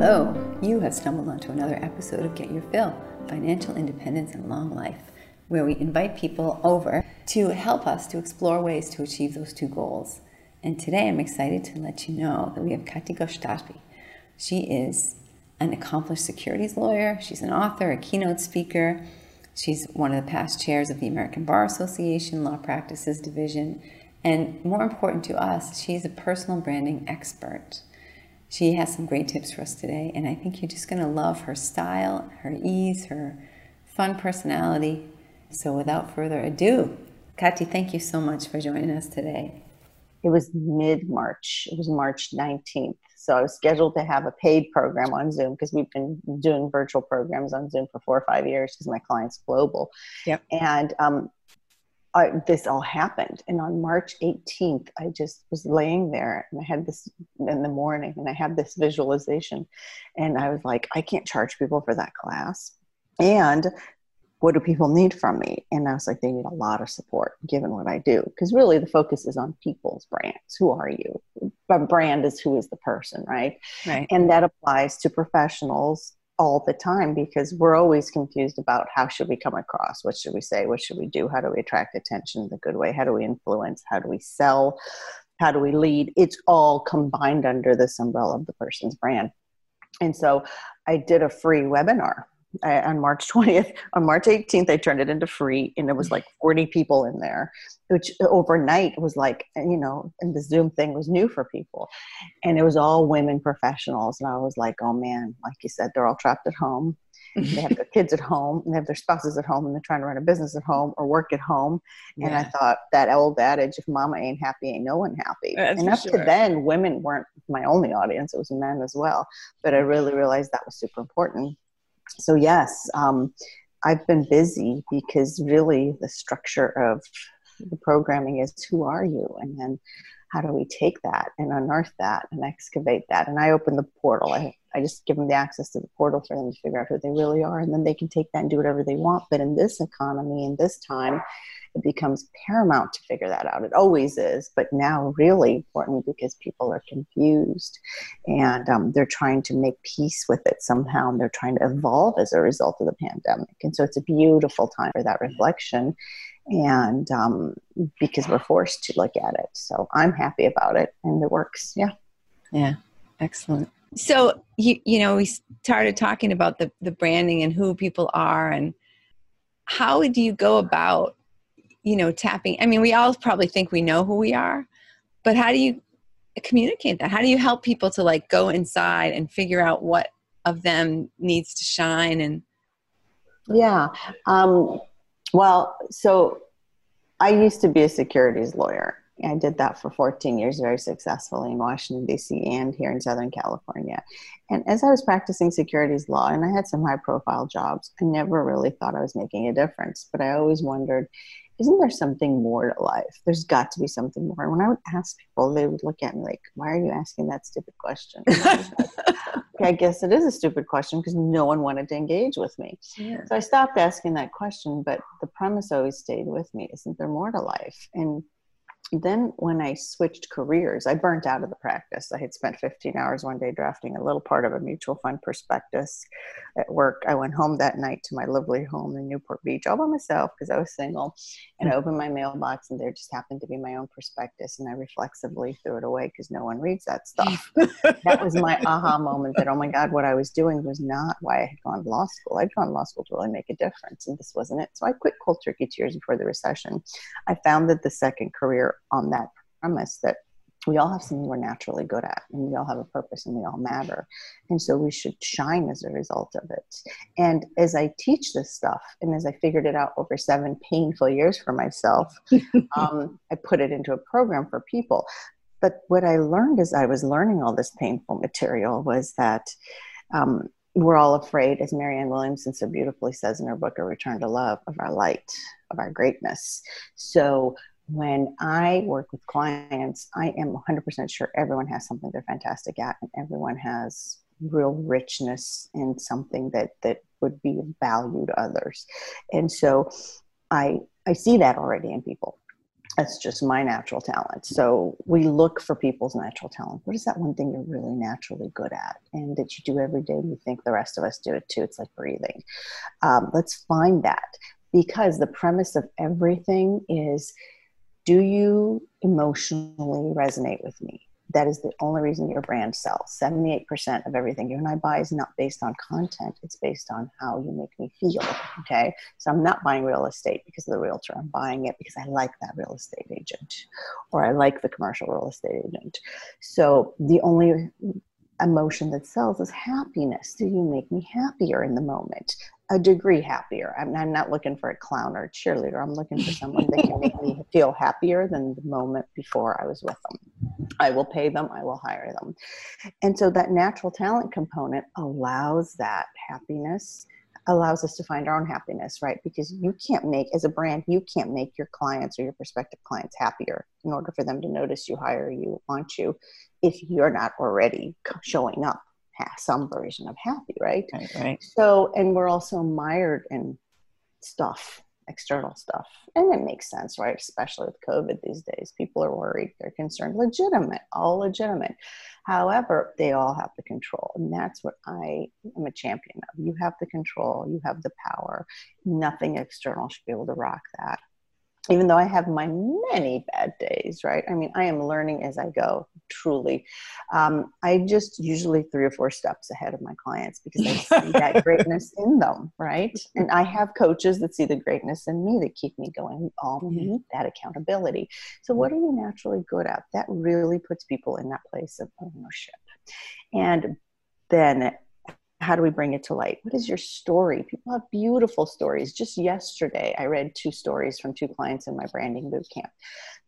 Hello, you have stumbled onto another episode of Get Your Fill Financial Independence and Long Life, where we invite people over to help us to explore ways to achieve those two goals. And today I'm excited to let you know that we have Kathy Goshtasby. She is an accomplished securities lawyer, she's an author, a keynote speaker. She's one of the past chairs of the American Bar Association Law Practices Division. And more important to us, she's a personal branding expert. She has some great tips for us today, and I think you're just going to love her style, her ease, her fun personality. So, without further ado, Kathy, thank you so much for joining us today. It was mid March, it was March 19th. So, I was scheduled to have a paid program on Zoom because we've been doing virtual programs on Zoom for four or five years because my client's global. Yep. And um, I, this all happened. And on March 18th, I just was laying there and I had this in the morning and I had this visualization. And I was like, I can't charge people for that class. And what do people need from me? And I was like, they need a lot of support given what I do. Because really the focus is on people's brands. Who are you? But brand is who is the person, right? Right. And that applies to professionals all the time because we're always confused about how should we come across what should we say what should we do how do we attract attention the good way how do we influence how do we sell how do we lead? It's all combined under this umbrella of the person's brand. And so i did a free webinar I, on March 20th. On March 18th, I turned it into free, and it was like 40 people in there, which uh, overnight was like, uh, you know, and the Zoom thing was new for people. And it was all women professionals. And I was like, oh man, like you said, they're all trapped at home. they have their kids at home and they have their spouses at home and they're trying to run a business at home or work at home. And I thought that old adage, if mama ain't happy, ain't no one happy. That's and up sure. to then, women weren't my only audience, it was men as well. But I really realized that was super important so yes um, i've been busy because really the structure of the programming is who are you? And then how do we take that and unearth that and excavate that? And i open the portal. I, I just give them the access to the portal for them to figure out who they really are and then they can take that and do whatever they want. But in this economy in this time it becomes paramount to figure that out. It always is, but now really important because people are confused and um, they're trying to make peace with it somehow. And they're trying to evolve as a result of the pandemic. And so it's a beautiful time for that reflection. And um, because we're forced to look at it. So I'm happy about it and it works. Yeah. Yeah. Excellent. So you you know we started talking about the the branding and who people are and how do you go about you know tapping i mean we all probably think we know who we are but how do you communicate that how do you help people to like go inside and figure out what of them needs to shine and yeah um, well so i used to be a securities lawyer I did that for 14 years very successfully in Washington, D.C., and here in Southern California. And as I was practicing securities law, and I had some high profile jobs, I never really thought I was making a difference. But I always wondered isn't there something more to life? There's got to be something more. And when I would ask people, they would look at me like, why are you asking that stupid question? I, I guess it is a stupid question because no one wanted to engage with me. Yeah. So I stopped asking that question, but the premise always stayed with me. Isn't there more to life? And then when I switched careers, I burnt out of the practice. I had spent 15 hours one day drafting a little part of a mutual fund prospectus at work. I went home that night to my lovely home in Newport Beach all by myself because I was single. And I opened my mailbox and there just happened to be my own prospectus. And I reflexively threw it away because no one reads that stuff. that was my aha moment that, oh my God, what I was doing was not why I had gone to law school. I'd gone to law school to really make a difference. And this wasn't it. So I quit cold turkey two years before the recession. I found that the second career on that premise that we all have something we're naturally good at and we all have a purpose and we all matter. And so we should shine as a result of it. And as i teach this stuff and as i figured it out over seven painful years for myself um, i put it into a program for people. But what i learned as i was learning all this painful material was that um, we're all afraid as marianne williamson so beautifully says in her book a return to love of our light of our greatness. So when I work with clients, I am 100% sure everyone has something they're fantastic at, and everyone has real richness in something that that would be of value to others. And so, I I see that already in people. That's just my natural talent. So we look for people's natural talent. What is that one thing you're really naturally good at and that you do every day you think the rest of us do it too? It's like breathing. Um, let's find that because the premise of everything is do you emotionally resonate with me? that is the only reason your brand sells. 78% of everything you and I buy is not based on content, it's based on how you make me feel. Okay. So I'm not buying real estate because of the realtor. I'm buying it because I like that real estate agent or I like the commercial real estate agent. So the only emotion that sells is happiness. Do you make me happier in the moment? A degree happier. I'm, I'm not looking for a clown or a cheerleader. I'm looking for someone that can make me feel happier than the moment before I was with them. I will pay them, I will hire them. And so that natural talent component allows that happiness allows us to find our own happiness, right? Because you can't make, as a brand, you can't make your clients or your prospective clients happier in order for them to notice you, hire you, want you, if you're not already showing up some version of happy, right? Right, right. So, and we're also mired in stuff external stuff. And it makes sense, right? Especially with COVID these days. People are worried, they're concerned, legitimate, all legitimate. However, they all have the control. And that's what I am a champion of. You have the control, you have the power. Nothing external should be able to rock that even though I have my many bad days, right? I mean, I am learning as I go, truly. Um, I just usually three or four steps ahead of my clients because I see that greatness in them, right? And I have coaches that see the greatness in me that keep me going, We all mm-hmm. need that accountability. So, what are you naturally good at? That really puts people in that place of ownership. And then how do we bring it to light? What is your story? People have beautiful stories. Just yesterday, I read two stories from two clients in my branding boot camp.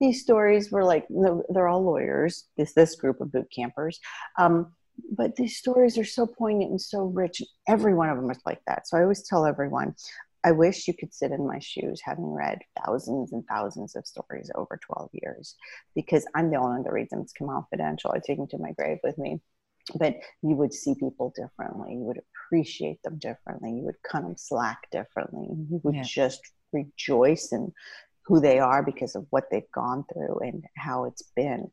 These stories were like they're all lawyers. This this group of boot campers, um, but these stories are so poignant and so rich. Every one of them is like that. So I always tell everyone, I wish you could sit in my shoes, having read thousands and thousands of stories over 12 years, because I'm the only one that reads them. It's confidential. I take them to my grave with me but you would see people differently you would appreciate them differently you would cut them slack differently you would yeah. just rejoice in who they are because of what they've gone through and how it's been.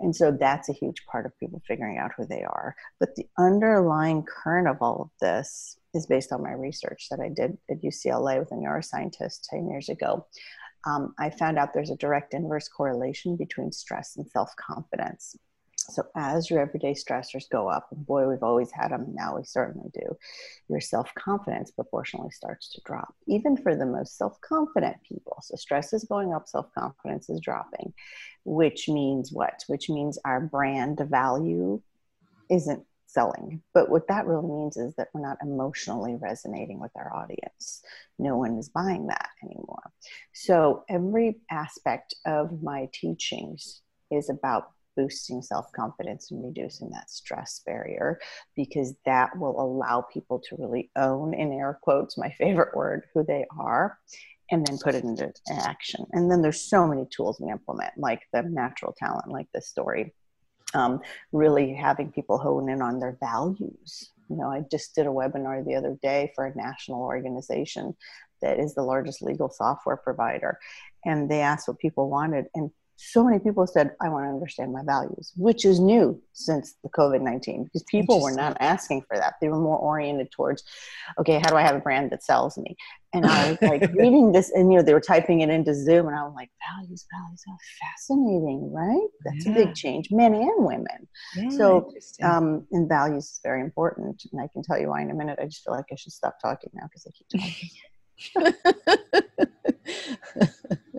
And so that's a huge part of people figuring out who they are. But the underlying current of all of this is based on my research that i did at ucla with a neuroscientist 10 years ago. Um, i found out there's a direct inverse correlation between stress and self-confidence so as your everyday stressors go up, and boy, we've always had them, now we certainly do, your self-confidence proportionally starts to drop, even for the most self-confident people. So stress is going up, self-confidence is dropping, which means what? Which means our brand value isn't selling. But what that really means is that we're not emotionally resonating with our audience. No one is buying that anymore. So every aspect of my teachings is about boosting self confidence and reducing that stress barrier because that will allow people to really own, in air quotes, my favorite word, who they are. And then put it into action. And then there's so many tools we implement, like the natural talent, like this story. Um, really having people hone in on their values. You know, I just did a webinar the other day for a national organization that is the largest legal software provider. And they asked what people wanted. And so many people said, I want to understand my values, which is new since the COVID 19 because people were not asking for that. They were more oriented towards, okay, how do I have a brand that sells me? And I was like reading this, and you know, they were typing it into Zoom, and I was like, values, values, oh, fascinating, right? That's yeah. a big change, men and women. Yeah, so, um, and values is very important. And I can tell you why in a minute. I just feel like I should stop talking now because I keep talking.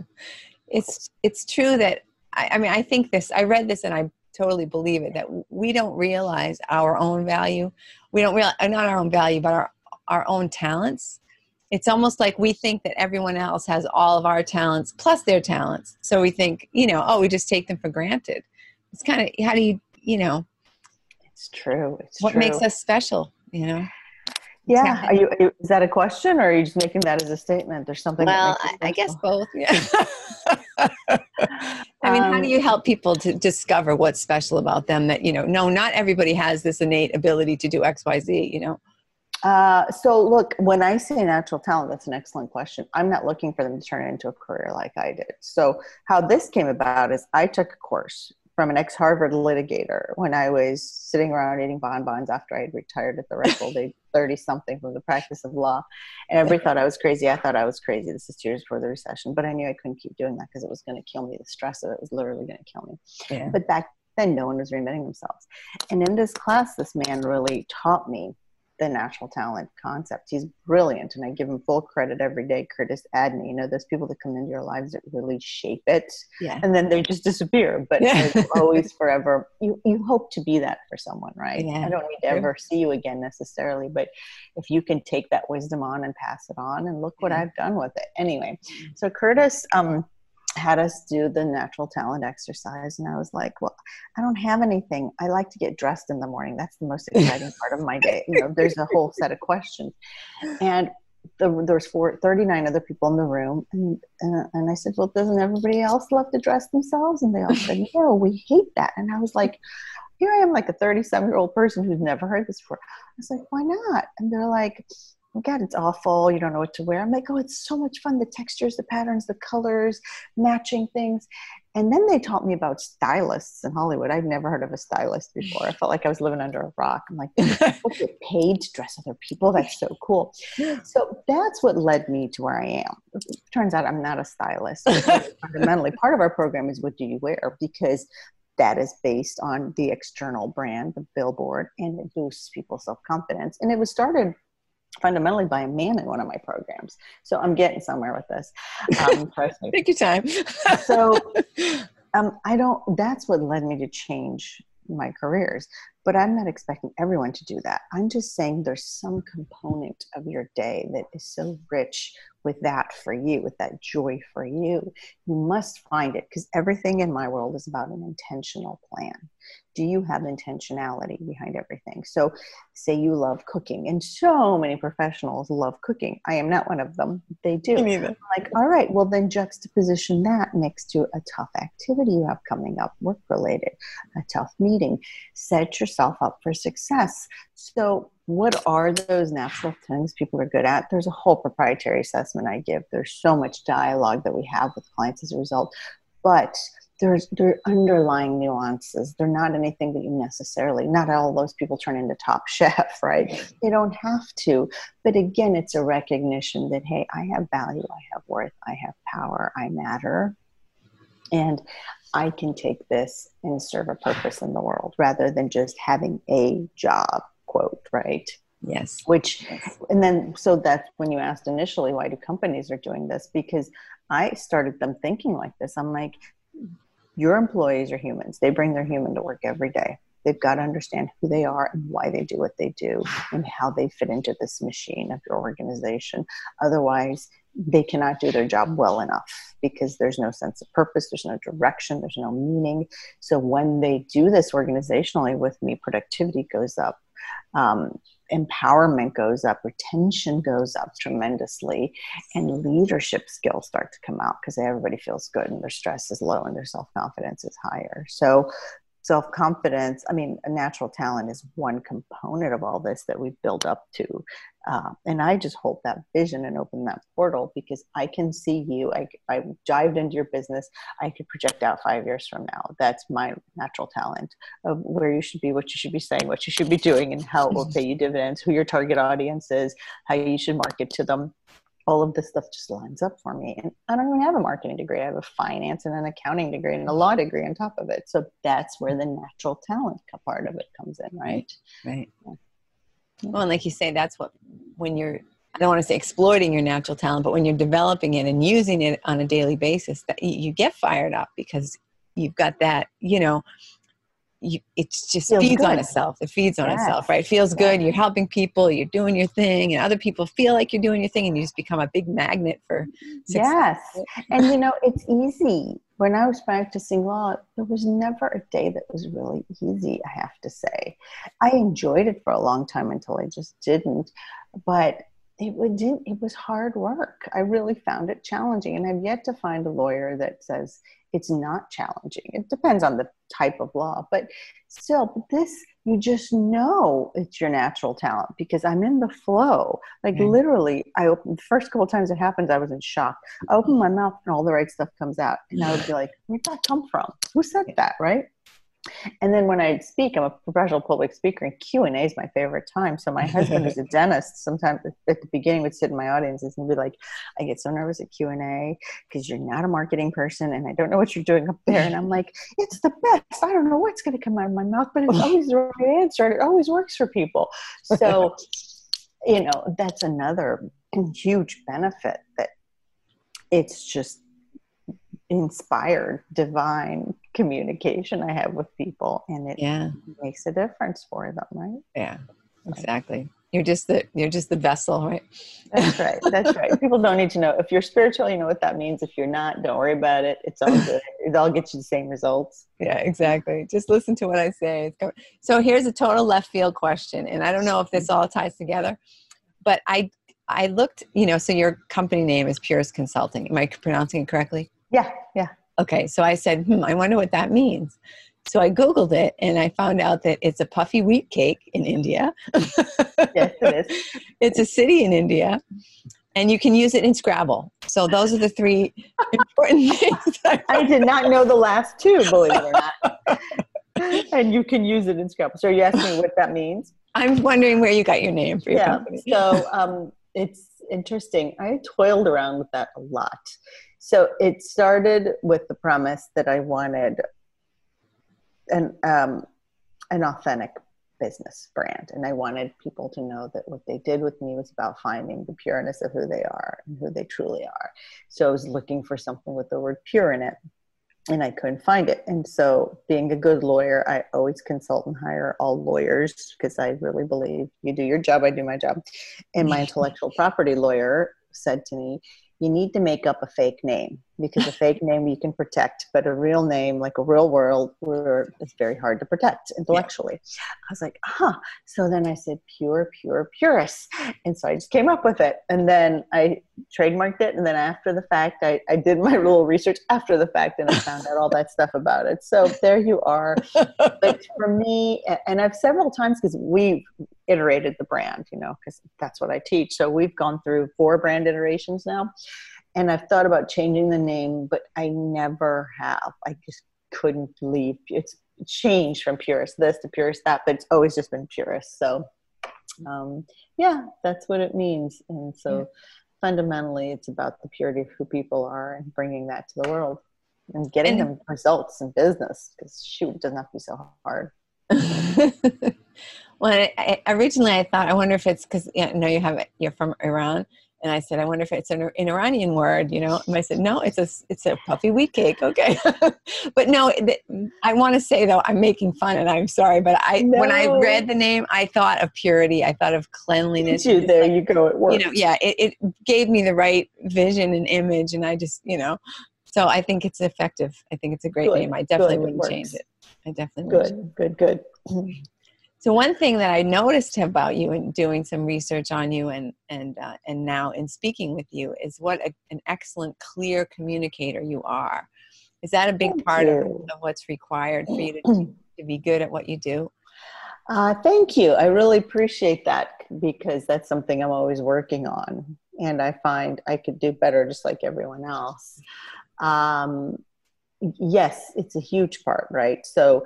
it's it's true that I, I mean I think this I read this and I totally believe it that we don't realize our own value. We don't realize uh, not our own value, but our our own talents. It's almost like we think that everyone else has all of our talents plus their talents. So we think, you know, oh, we just take them for granted. It's kind of how do you, you know? It's true. It's what true. makes us special, you know? Yeah. Are you, are you, is that a question or are you just making that as a statement or something? Well, I, I guess both. Yeah. I mean, um, how do you help people to discover what's special about them that, you know, no, not everybody has this innate ability to do X, Y, Z, you know? Uh, so look, when I say natural talent, that's an excellent question. I'm not looking for them to turn it into a career like I did. So how this came about is I took a course from an ex-Harvard litigator when I was sitting around eating bonbons after I had retired at the ripe old age 30 something from the practice of law. And everybody thought I was crazy. I thought I was crazy. This is two years before the recession, but I knew I couldn't keep doing that because it was going to kill me. The stress of it was literally going to kill me. Yeah. But back then, no one was reinventing themselves. And in this class, this man really taught me the natural talent concept. He's brilliant, and I give him full credit every day. Curtis Adney, you know, those people that come into your lives that really shape it, yeah. and then they just disappear. But yeah. always, forever. You you hope to be that for someone, right? Yeah. I don't need to ever see you again necessarily, but if you can take that wisdom on and pass it on, and look what I've done with it. Anyway, so Curtis. Um, had us do the natural talent exercise and i was like well i don't have anything. I like to get dressed in the morning. That's the most exciting part of my day. You know there's a whole set of questions. And the, there was four, 39 other people in the room and, uh, and i said well doesn't everybody else love to dress themselves? And they all said no we hate that. And i was like here i am like a 37 year old person who's never heard this before. I was like why not? And they're like oh God, it's awful. You don't know what to wear. I'm like, oh, it's so much fun. The textures, the patterns, the colors, matching things. And then they taught me about stylists in Hollywood. I'd never heard of a stylist before. I felt like I was living under a rock. I'm like, get paid to dress other people. That's so cool. So that's what led me to where I am. It turns out I'm not a stylist. Fundamentally, part of our program is what do you wear? Because that is based on the external brand, the billboard, and it boosts people's self confidence. And it was started fundamentally by a man in one of my programs. So I'm getting somewhere with this. Um, Take your time. so um, I don't, that's what led me to change my careers. But I'm not expecting everyone to do that. I'm just saying there's some component of your day that is so rich with that for you, with that joy for you. You must find it because everything in my world is about an intentional plan. Do you have intentionality behind everything? So say you love cooking and so many professionals love cooking. I am not one of them they do. Like all right well then juxtaposition that next to a tough activity you have coming up work related a tough meeting. Set yourself up for success. So what are those natural things people are good at there's a whole proprietary assessment i give there's so much dialogue that we have with clients as a result but there's there are underlying nuances. They're not anything that you necessarily. Not all those people turn into top chef, right? They don't have to. But again, it's a recognition that hey, I have value, I have worth, I have power, I matter, and I can take this and serve a purpose in the world rather than just having a job. Quote right. Yes. Which, and then, so that's when you asked initially, why do companies are doing this? Because I started them thinking like this. I'm like, your employees are humans. They bring their human to work every day. They've got to understand who they are and why they do what they do and how they fit into this machine of your organization. Otherwise, they cannot do their job well enough because there's no sense of purpose, there's no direction, there's no meaning. So when they do this organizationally with me, productivity goes up. Um, empowerment goes up, retention goes up tremendously, and leadership skills start to come out because everybody feels good and their stress is low and their self confidence is higher. So, self confidence, I mean, a natural talent is one component of all this that we build up to. Uh, and I just hold that vision and open that portal because I can see you. I, I dived into your business. I could project out five years from now. That's my natural talent of where you should be, what you should be saying, what you should be doing, and how it will pay you dividends, who your target audience is, how you should market to them. All of this stuff just lines up for me. And I don't even have a marketing degree. I have a finance and an accounting degree and a law degree on top of it. So that's where the natural talent part of it comes in, right? Right. Yeah. Well, and like you say, that's what when you're I don't want to say exploiting your natural talent, but when you're developing it and using it on a daily basis, that you get fired up because you've got that, you know, you, it just feels feeds good. on itself. It feeds on yes. itself, right? It feels yes. good. You're helping people. You're doing your thing, and other people feel like you're doing your thing, and you just become a big magnet for success. Yes, and you know it's easy. When I was practicing law, there was never a day that was really easy. I have to say, I enjoyed it for a long time until I just didn't. But it would it was hard work. I really found it challenging, and I've yet to find a lawyer that says it's not challenging. It depends on the type of law, but still, but this you just know it's your natural talent because I'm in the flow. Like mm-hmm. literally, I opened the first couple times it happens, I was in shock. I open my mouth and all the right stuff comes out, and I would be like, "Where'd that come from? Who said that?" Right? And then when I speak, I'm a professional public speaker, and Q and A is my favorite time. So my husband, who's a dentist, sometimes at the beginning would sit in my audiences and be like, "I get so nervous at Q and A because you're not a marketing person, and I don't know what you're doing up there." And I'm like, "It's the best. I don't know what's going to come out of my mouth, but it's always the right answer, and it always works for people." So, you know, that's another huge benefit that it's just inspired divine communication I have with people and it yeah. makes a difference for them, right? Yeah. Exactly. You're just the you're just the vessel, right? That's right. That's right. People don't need to know if you're spiritual, you know what that means. If you're not, don't worry about it. It's all good. it all gets you the same results. Yeah, exactly. Just listen to what I say. So here's a total left field question, and I don't know if this all ties together, but I I looked, you know, so your company name is Pureus Consulting. Am I pronouncing it correctly? Yeah, yeah. Okay, so I said, hmm, I wonder what that means. So I Googled it and I found out that it's a puffy wheat cake in India. yes, it is. It's a city in India and you can use it in Scrabble. So those are the three important things. I, I did not know the last two, believe it or not. and you can use it in Scrabble. So you asking what that means? I'm wondering where you got your name for your yeah, company. So um, it's interesting. I toiled around with that a lot. So it started with the premise that I wanted an um, an authentic business brand, and I wanted people to know that what they did with me was about finding the pureness of who they are and who they truly are. So I was looking for something with the word pure in it, and I couldn't find it. And so, being a good lawyer, I always consult and hire all lawyers because I really believe you do your job, I do my job. And my intellectual property lawyer said to me, you need to make up a fake name because a fake name you can protect, but a real name, like a real world, it's very hard to protect intellectually. Yeah. I was like, huh. So then I said, pure, pure, Pureus. And so I just came up with it. And then I trademarked it. And then after the fact, I, I did my little research after the fact and I found out all that stuff about it. So there you are. but for me, and I've several times because we've iterated the brand, you know, because that's what I teach. So we've gone through four brand iterations now. And I've thought about changing the name, but I never have. I just couldn't leave. It's changed from Pureus this to Pureus that, but it's always just been Pureus. So, um, yeah, that's what it means. And so, yeah. fundamentally, it's about the purity of who people are and bringing that to the world and getting and, them results in business. Because shoot, it doesn't have to be so hard. well, I, I, originally I thought, I wonder if it's because you know you have you're from Iran, and I said, I wonder if it's an, an Iranian word, you know. And I said, no, it's a it's a puffy wheat cake. Okay, but no, I want to say though, I'm making fun, and I'm sorry, but I no. when I read the name, I thought of purity. I thought of cleanliness. You, there like, you go. It works. You know, yeah, it, it gave me the right vision and image, and I just you know, so I think it's effective. I think it's a great good, name. I definitely good, wouldn't change it. I definitely good, good, good. So one thing that I noticed about you in doing some research on you and and uh, and now in speaking with you is what a, an excellent, clear communicator you are. Is that a big thank part of, of, what's required for you to, to be good at what you do? Uh, thank you. I really appreciate that because that's something I'm always working on, and I find I could do better, just like everyone else. Um, yes, it's a huge part, right? So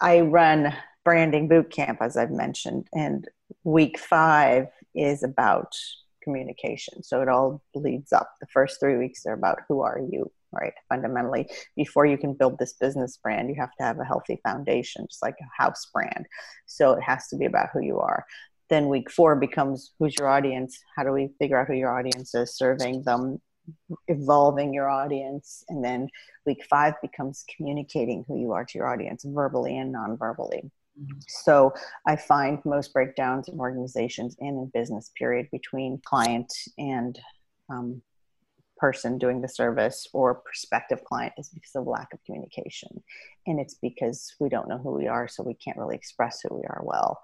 I run branding boot camp, as I've mentioned, and week five is about communication. So it all leads up. The first three weeks are about who are you, right? Fundamentally, before you can build this business brand, you have to have a healthy foundation, just like a house brand. So it has to be about who you are. Then week four becomes who's your audience? How do we figure out who your audience is, serving them evolving your audience and then week five becomes communicating who you are to your audience verbally and non-verbally so I find most breakdowns in organizations and in business period between client and um, person doing the service or prospective client is because of lack of communication. And it's because we don't know who we are, so we can't really express who we are well.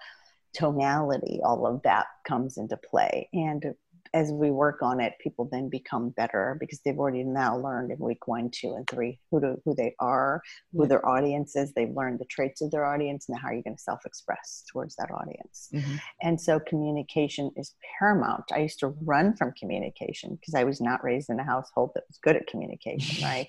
Tonality, all of that comes into play. And as we work on it, people then become better because they've already now learned in week one, two, and three who to, who they are, who their audience is. They've learned the traits of their audience, and how are you going to self-express towards that audience. Mm-hmm. And so, communication is paramount. I used to run from communication because I was not raised in a household that was good at communication. Right?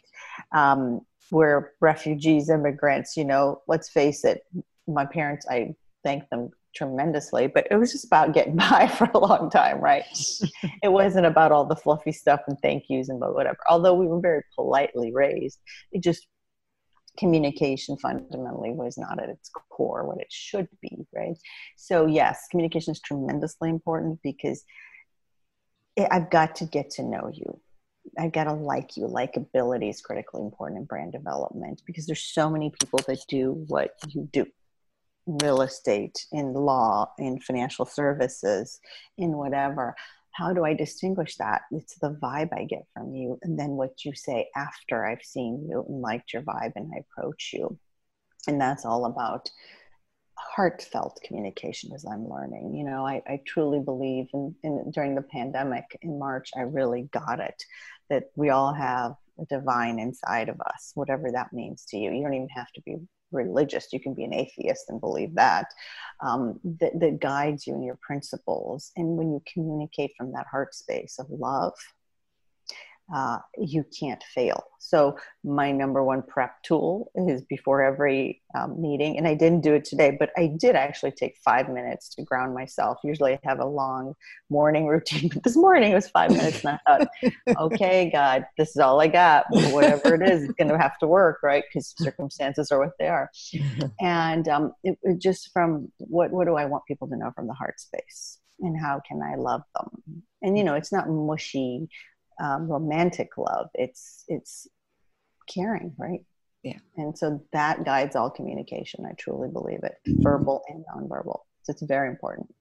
Um, we're refugees, immigrants. You know, let's face it. My parents, I thank them tremendously, but it was just about getting by for a long time, right? it wasn't about all the fluffy stuff and thank yous and whatever. Although we were very politely raised, it just communication fundamentally was not at its core what it should be, right? So yes, communication is tremendously important because it, I've got to get to know you. I've got to like you. Likability is critically important in brand development because there's so many people that do what you do real estate, in law, in financial services, in whatever. How do I distinguish that? It's the vibe I get from you, and then what you say after I've seen you and liked your vibe and I approach you. And that's all about heartfelt communication as I'm learning. You know, I, I truly believe in, in during the pandemic in March, I really got it that we all have a divine inside of us, whatever that means to you. You don't even have to be religious you can be an atheist and believe that um, that, that guides you in your principles. And when you communicate from that heart space of love uh, you can't fail. So my number one prep tool is before every um, meeting, and I didn't do it today, but I did actually take five minutes to ground myself. Usually I have a long morning routine, but this morning it was five minutes, and I thought, okay, God, this is all I got. Whatever it is, it's going to have to work, right? Because circumstances are what they are. And um, it, it just from what what do I want people to know from the heart space? and how can I love them? And you know, it's not mushy um, romantic love. It's it's caring, right? Yeah. And so that guides all communication. I truly believe it, verbal and nonverbal. So it's very important.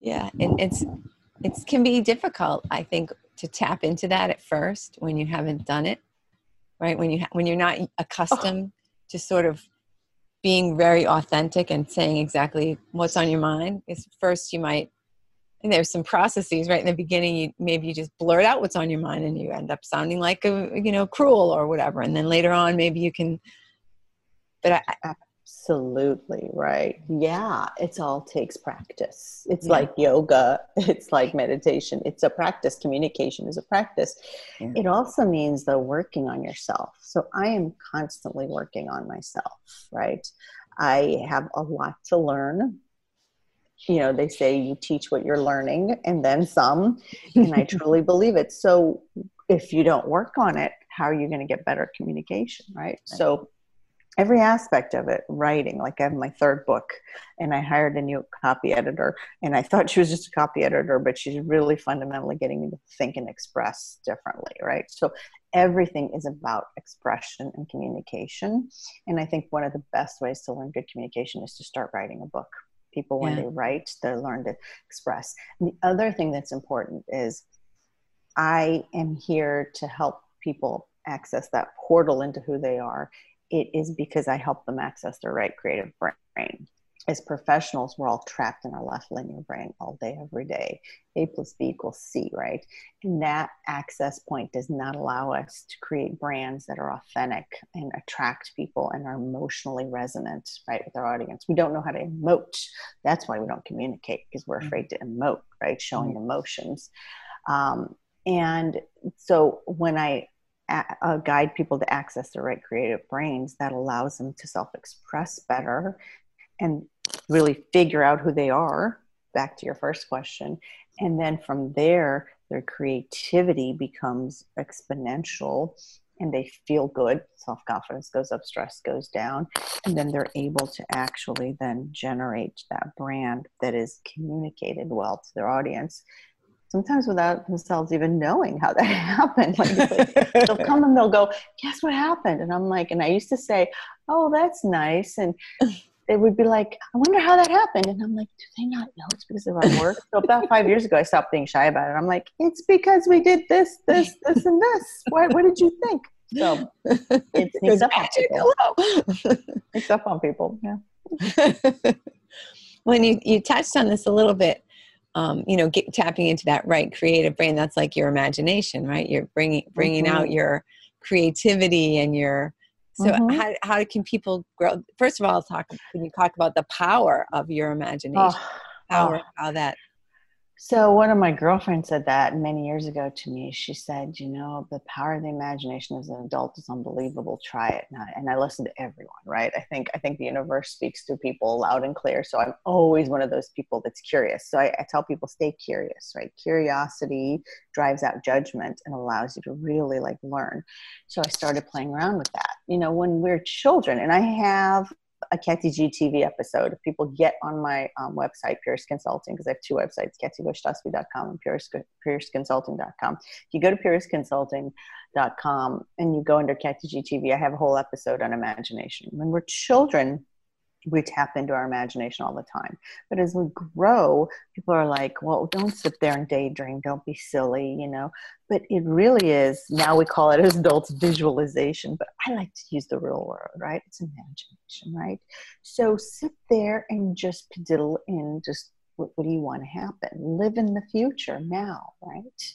Yeah, and it's it can be difficult, I think, to tap into that at first when you haven't done it, right? When you ha- when you're not accustomed oh. to sort of being very authentic and saying exactly what's on your mind. Is first you might and there's some processes right? In the beginning you maybe you just blurt out what's on your mind and you end up sounding like a you know cruel or whatever. And then later on maybe you can but I, absolutely right. Yeah it's all takes practice. It's yeah. like yoga. It's like meditation. It's a practice. Communication is a practice. Yeah. it also means though working on yourself. So i am constantly working on myself right? I have a lot to learn you know they say you teach what you're learning and then some and i truly believe it. So if you don't work on it how are you going to get better communication right. So every aspect of it writing like i have my third book and i hired a new copy editor and i thought she was just a copy editor but she's really fundamentally getting me to think and express differently right? So everything is about expression and communication and i think one of the best ways to learn good communication is to start writing a book people when yeah. they write they learn to express. And the other thing that's important is i am here to help people access that portal into who they are. It is because i help them access their right creative brain as professionals, we're all trapped in our left linear brain all day, every day. A plus B equals C, right? And that access point does not allow us to create brands that are authentic and attract people and are emotionally resonant, right, with our audience. We don't know how to emote. That's why we don't communicate because we're afraid to emote, right? Showing mm-hmm. emotions. Um, and so when I uh, guide people to access the right creative brains, that allows them to self express better and really figure out who they are back to your first question. And then from there their creativity becomes exponential and they feel good. Self-confidence goes up stress goes down and then they're able to actually then generate that brand that is communicated well to their audience sometimes without themselves even knowing how that happened. Like, like they'll come and they'll go guess what happened? And i'm like and i used to say oh that's nice. And they would be like, I wonder how that happened. And I'm like, do they not know it's because of our work? so about five years ago, I stopped being shy about it. I'm like, it's because we did this, this, this, and this. What, what did you think? So it sneaks up on people. sneaks up on people. Yeah. when you, you touched on this a little bit, um, you know get, tapping into that right creative brain that's like your imagination right you're bringing bringing Mhm. out your creativity and your so Mhm. how, how can people grow first of all talk when you talk about the power of your imagination Oh, how, oh. how that So one of my girlfriends said that many years ago to me. She said, "You know, the power of the imagination as an adult is unbelievable. Try it." And I, and I listen to everyone, right? I think I think the universe speaks to people loud and clear. So I'm always one of those people that's curious. So I, I tell people, stay curious, right? Curiosity drives out judgment and allows you to really like learn. So I started playing around with that. You know, when we're children, and I have a Kathy G TV episode. If people get on my um, website, Pureus Consulting, because I have two websites, katygoshtasby.com and Pureus. If you go to pureusconsulting.com and you go under Kathy G TV, I have a whole episode on imagination. When we're children, we tap into our imagination all the time. But as we grow, people are like, well, don't sit there and daydream. Don't be silly, you know. But it really is, now we call it as adults visualization, but I like to use the real word, right? It's imagination, right? So sit there and just diddle in just what, what do you want to happen? Live in the future now, right?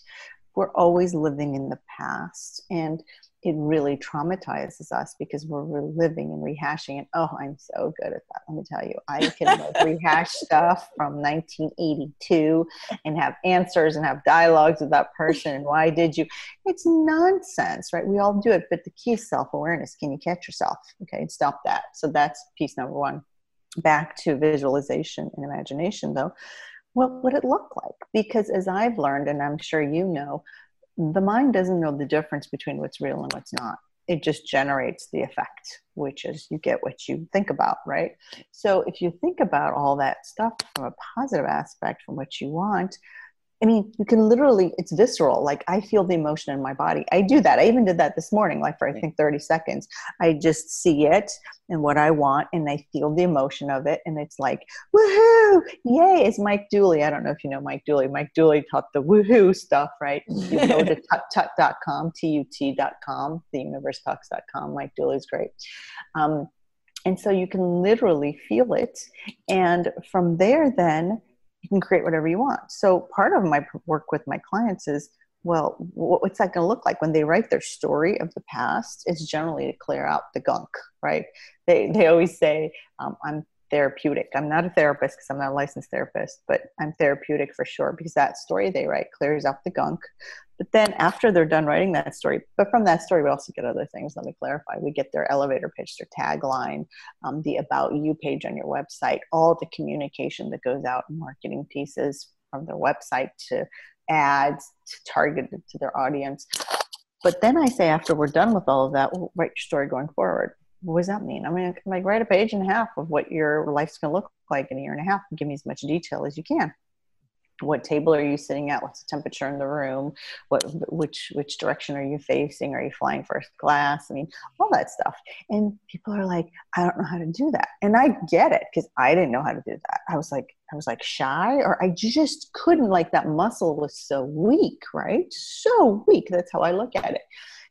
We're always living in the past. And it really traumatizes us because we're reliving and rehashing it. Oh, I'm so good at that. Let me tell you, I can like rehash stuff from 1982 and have answers and have dialogues with that person. And why did you? It's nonsense, right? We all do it, but the key is self awareness. Can you catch yourself? Okay, stop that. So that's piece number one. Back to visualization and imagination, though. What would it look like? Because as I've learned, and I'm sure you know, the mind doesn't know the difference between what's real and what's not. It just generates the effect, which is you get what you think about, right? So if you think about all that stuff from a positive aspect, from what you want, I mean, you can literally, it's visceral. Like I feel the emotion in my body. I do that. I even did that this morning, like for I think 30 seconds. I just see it and what I want, and I feel the emotion of it. And it's like, woohoo, yay. It's Mike Dooley. I don't know if you know Mike Dooley. Mike Dooley taught the woohoo stuff, right? You go to tut.com, T-U-T.com, theuniversetalks.com. Mike Dooley's great. Um, and so you can literally feel it. And from there, then, you can create whatever you want. So part of my work with my clients is, well, what's that going to look like when they write their story of the past? It's generally to clear out the gunk, right? They they always say, um, "I'm therapeutic." I'm not a therapist because I'm not a licensed therapist, but I'm therapeutic for sure because that story they write clears out the gunk. But then after they're done writing that story, but from that story we also get other things. Let me clarify: we get their elevator pitch, their tagline, um, the about you page on your website, all the communication that goes out, in marketing pieces from their website to ads to targeted to their audience. But then I say after we're done with all of that, well, write your story going forward. What does that mean? I mean, like write a page and a half of what your life's going to look like in a year and a half. And give me as much detail as you can what table are you sitting at? What's the temperature in the room? What which which direction are you facing? Are you flying first class? I mean all that stuff. And people are like i don't know how to do that. And i get it because i didn't know how to do that. I was like i was like shy or i just couldn't like that muscle was so weak right? So weak that's how i look at it.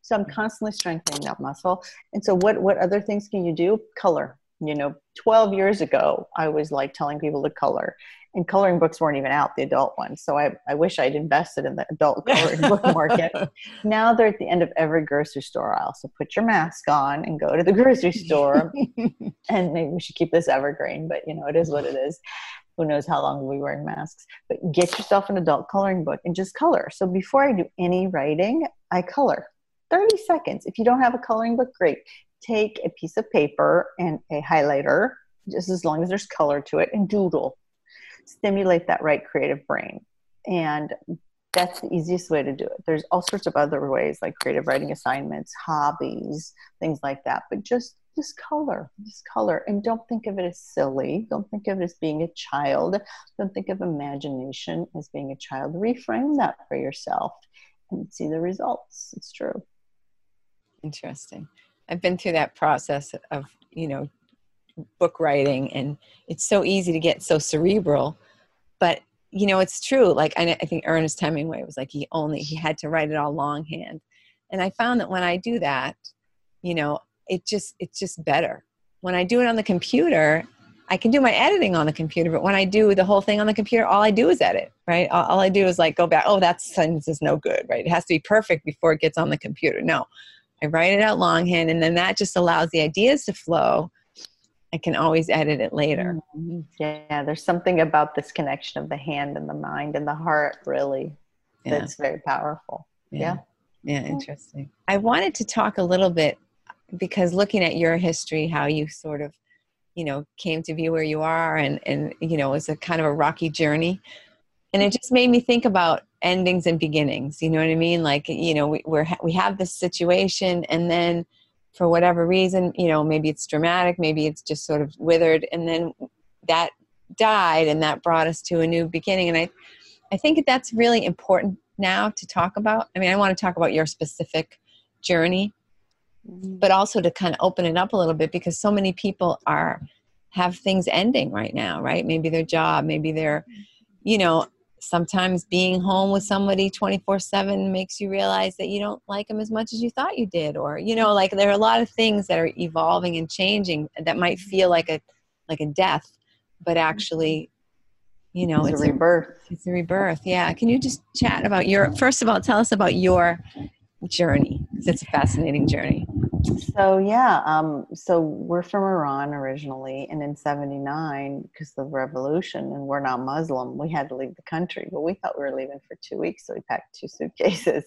So i'm mm. constantly strengthening that muscle. And so what what other things can you do? Color you know 12 years ago i was like telling people to color and coloring books weren't even out the adult ones. So i, I wish i'd invested in the adult coloring book market. Now they're at the end of every grocery store aisle so put your mask on and go to the grocery store. And maybe we should keep this evergreen but you know it is what it is. Who knows how long we'll be wearing masks. But get yourself an adult coloring book and just color. So before i do any writing i color. 30 seconds. If you don't have a coloring book great take a piece of paper and a highlighter just as long as there's color to it and doodle stimulate that right creative brain. And that's the easiest way to do it. There's all sorts of other ways, like creative writing assignments, hobbies, things like that. But just just color, just color, and don't think of it as silly. Don't think of it as being a child. Don't think of imagination as being a child. Reframe that for yourself and see the results. It's true. Interesting. I've been through that process of you know book writing and it's so easy to get so cerebral but you know it's true like I, I, think ernest hemingway was like he only he had to write it all longhand and i found that when i do that you know it just it's just better when i do it on the computer I can do my editing on the computer, but when I do the whole thing on the computer, all I do is edit, right? All, all I do is like go back, oh, that sentence is no good, right? It has to be perfect before it gets on the computer. No, I write it out longhand, and then that just allows the ideas to flow. I can always edit it later. Mm-hmm. Yeah, there's something about this connection of the hand and the mind and the heart, really, yeah. that's very powerful. Yeah. yeah. Yeah, interesting. I wanted to talk a little bit because looking at your history, how you sort of, you know, came to be where you are and, and, you know, it was a kind of a rocky journey. And it just made me think about endings and beginnings. You know what I mean? Like, you know, we, we're, we have this situation and then for whatever reason, you know, maybe it's dramatic, maybe it's just sort of withered. And then that died and that brought us to a new beginning. And I, I think that's really important now to talk about. I mean, I want to talk about your specific journey, mm-hmm. but also to kind of open it up a little bit because so many people are have things ending right now, right? Maybe their job, maybe their, you know, sometimes being home with somebody 24 7 makes you realize that you don't like them as much as you thought you did or you know like there are a lot of things that are evolving and changing that might mm-hmm. feel like a like a death but mm-hmm. actually you know it's, it's a rebirth. a, it's a rebirth yeah. Can you just chat about your first of all tell us about your journey. It's a fascinating journey so yeah um, so we're from iran originally and in 79 because of the revolution and we're not muslim we had to leave the country but we thought we were leaving for two weeks so we packed two suitcases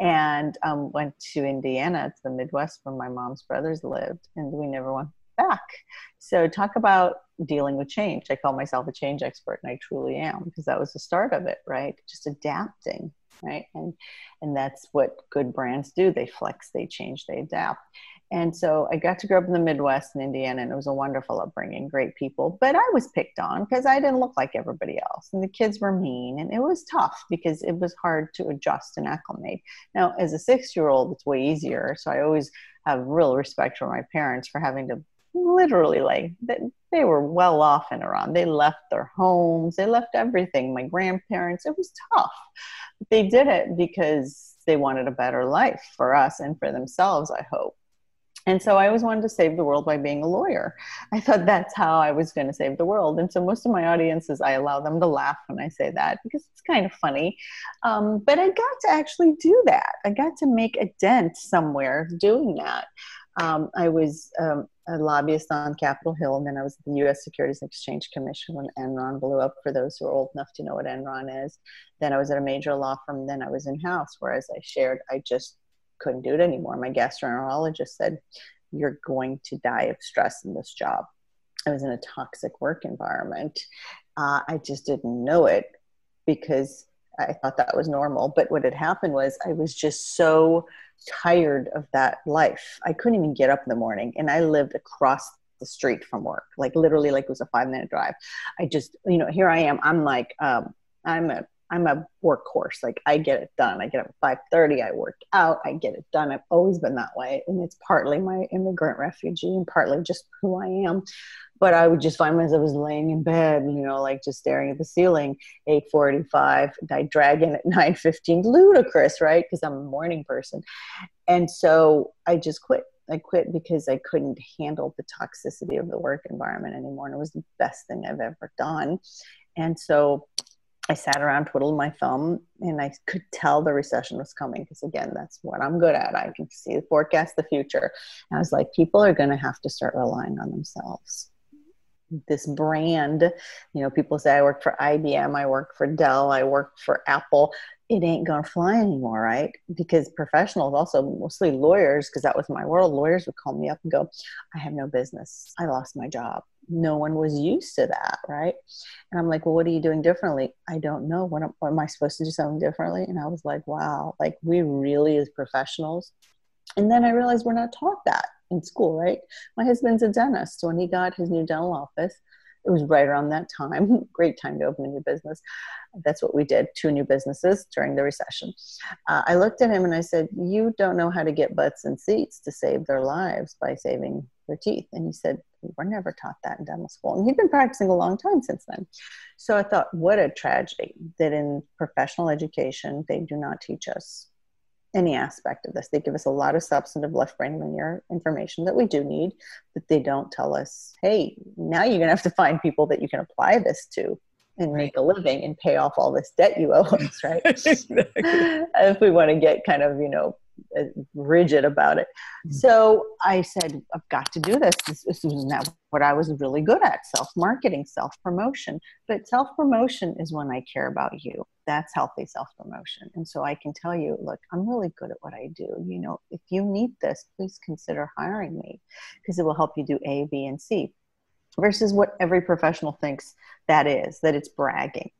and um, went to indiana to the midwest where my mom's brothers lived and we never went back so talk about dealing with change. I call myself a change expert, and I truly am because that was the start of it, right? Just adapting, right? And and that's what good brands do. They flex, they change, they adapt. And so I got to grow up in the Midwest in Indiana, and it was a wonderful upbringing, great people. But I was picked on because I didn't look like everybody else, and the kids were mean, and it was tough because it was hard to adjust and acclimate. Now, as a six-year-old, it's way easier. So I always have real respect for my parents for having to literally like they were well off in Iran. They left their homes, they left everything. My grandparents, it was tough. They did it because they wanted a better life for us and for themselves, I hope. And so I always wanted to save the world by being a lawyer. I thought that's how I was going to save the world. And so most of my audiences, I allow them to laugh when I say that because it's kind of funny. Um, but I got to actually do that. I got to make a dent somewhere doing that. Um, I was um, a lobbyist on Capitol Hill, and then I was at the U.S. Securities and Exchange Commission when Enron blew up. For those who are old enough to know what Enron is, then I was at a major law firm. Then I was in house, where as I shared, I just couldn't do it anymore. My gastroenterologist said, "You're going to die of stress in this job." I was in a toxic work environment. Uh, I just didn't know it because I thought that was normal. But what had happened was I was just so tired of that life. I couldn't even get up in the morning, and I lived across the street from work, like literally, like it was a five minute drive. I just, you know, here I am. I'm like, um, I'm a I'm a workhorse. Like I get it done. I get up at five thirty. I work out. I get it done. I've always been that way, and it's partly my immigrant refugee and partly just who I am. But I would just find myself was laying in bed, you know, like just staring at the ceiling. Eight forty-five. I drag in at nine fifteen. Ludicrous, right? Because I'm a morning person, and so I just quit. I quit because I couldn't handle the toxicity of the work environment anymore, and it was the best thing I've ever done. And so I sat around twiddled my thumb and I could tell the recession was coming because, again, that's what I'm good at. I can see the forecast the future. And I was like, people are going to have to start relying on themselves. This brand, you know, people say I work for IBM, I work for Dell, I work for Apple. It ain't going to fly anymore, right? Because professionals, also mostly lawyers, because that was my world, lawyers would call me up and go, I have no business. I lost my job no one was used to that, right? And I'm like, well, what are you doing differently? I don't know. What am, what am I supposed to do something differently? And I was like, wow, like we really as professionals. And then I realized we're not taught that in school, right? My husband's a dentist. So when he got his new dental office, it was right around that time. Great time to open a new business. That's what we did, two new businesses during the recession. Uh, I looked at him and I said, You don't know how to get butts and seats to save their lives by saving their teeth. And he said, We were never taught that in dental school. And he'd been practicing a long time since then. So I thought, what a tragedy that in professional education, they do not teach us any aspect of this. They give us a lot of substantive left brain linear information that we do need, but they don't tell us, hey, now you're going to have to find people that you can apply this to and make a living and pay off all this debt you owe us, right? if we want to get kind of, you know, uh, rigid about it. Mm-hmm. So I said, I've got to do this. This, this is not what I was really good at self marketing, self promotion. But self promotion is when I care about you. That's healthy self promotion. And so I can tell you, look, I'm really good at what I do. You know, if you need this, please consider hiring me because it will help you do A, B, and C versus what every professional thinks that is, that it's bragging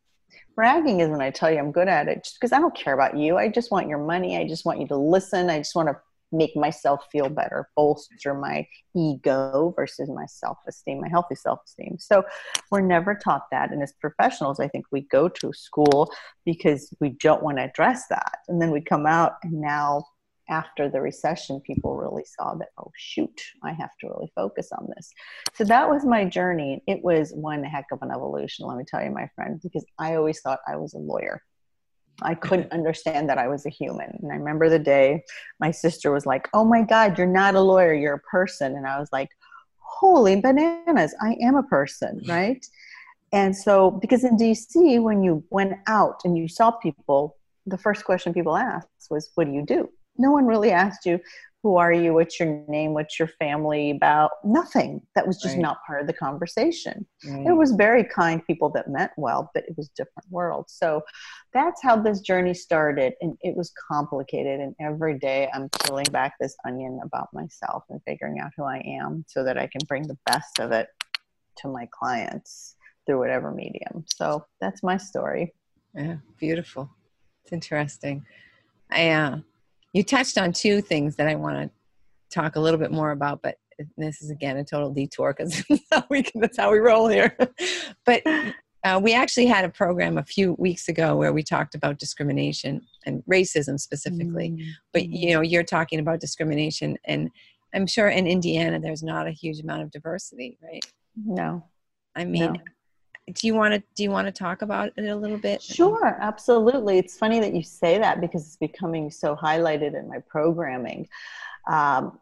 bragging is when I tell you I'm good at it, because I don't care about you. I just want your money. I just want you to listen. I just want to make myself feel better, bolster my ego versus my self esteem, my healthy self esteem. So we're never taught that. And as professionals, I think we go to school because we don't want to address that. And then we come out and now after the recession, people really saw that, oh, shoot, I have to really focus on this. So that was my journey. It was one heck of an evolution, let me tell you, my friend, because I always thought I was a lawyer. I couldn't understand that I was a human. And I remember the day my sister was like, oh my God, you're not a lawyer, you're a person. And I was like, holy bananas, I am a person, mm-hmm. right? And so, because in DC, when you went out and you saw people, the first question people asked was, What do you do? no one really asked you who are you? What's your name? What's your family about? Nothing. That was just right. not part of the conversation. Right. it was very kind people that meant well but it was different world. So that's how this journey started and it was complicated and every day i'm peeling back this onion about myself and figuring out who i am so that i can bring the best of it to my clients through whatever medium. So that's my story. Yeah beautiful. It's interesting. I uh you touched on two things that I want to talk a little bit more about, but this is again a total detour because that's how we roll here. but uh, we actually had a program a few weeks ago where we talked about discrimination and racism specifically. Mm-hmm. But you know, you're talking about discrimination, and I'm sure in Indiana there's not a huge amount of diversity, right? No. I mean, no do you want to do you want to talk about it a little bit sure absolutely it's funny that you say that because it's becoming so highlighted in my programming um,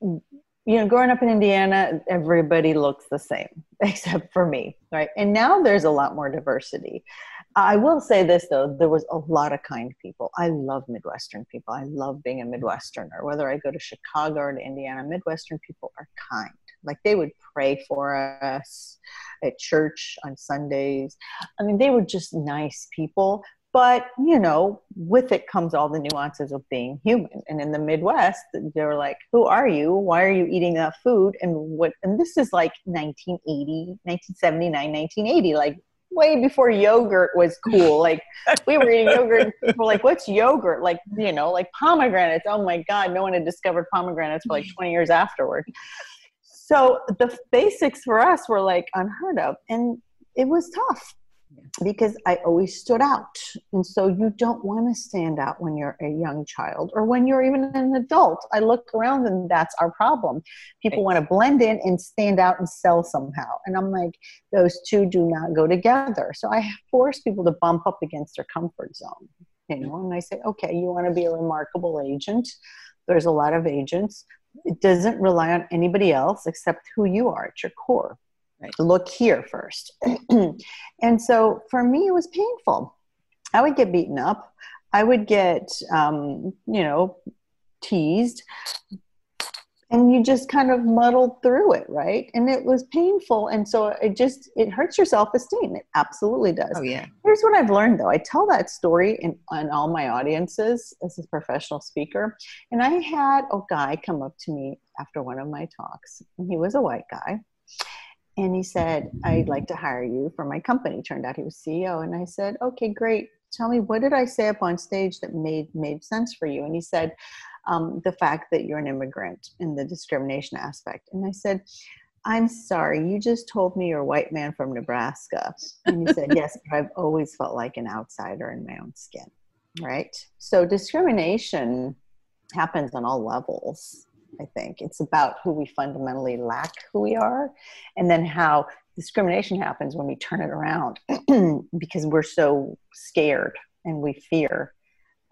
you know growing up in indiana everybody looks the same except for me right and now there's a lot more diversity I will say this though, there was a lot of kind people. I love Midwestern people. I love being a Midwesterner. Whether I go to Chicago or to Indiana, Midwestern people are kind. Like they would pray for us at church on Sundays. I mean, they were just nice people. But, you know, with it comes all the nuances of being human. And in the Midwest, they were like, Who are you? Why are you eating that food? And what and this is like 1980, 1979, 1980. Like way before yogurt was cool. Like we were eating yogurt, people were like, "What's yogurt?" Like you know, like pomegranates. Oh my god, no one had discovered pomegranates for like 20 years afterward. So the basics for us were like unheard of, and it was tough because I always stood out. And so you don't want to stand out when you're a young child or when you're even an adult. I look around and that's our problem. People want to blend in and stand out and sell somehow. And I'm like, those two do not go together. So I force people to bump up against their comfort zone. You know, and I say, okay, you want to be a remarkable agent. There's a lot of agents. It doesn't rely on anybody else except who you are at your core. Right. Look here first. and so for me, it was painful. I would get beaten up. I would get, um, you know, teased. And you just kind of muddled through it, right? And it was painful. And so it just, it hurts your self esteem. It absolutely does. Oh, yeah. Here's what I've learned though I tell that story in, in all my audiences as a professional speaker. And I had a guy come up to me after one of my talks, and he was a white guy and he said i'd like to hire you for my company turned out he was ceo and i said okay great tell me what did i say up on stage that made made sense for you and he said um, the fact that you're an immigrant and the discrimination aspect. And i said i'm sorry you just told me you're a white man from nebraska. And he said yes but i've always felt like an outsider in my own skin right? So discrimination happens on all levels I think. It's about who we fundamentally lack who we are, and then how discrimination happens when we turn it around because we're so scared and we fear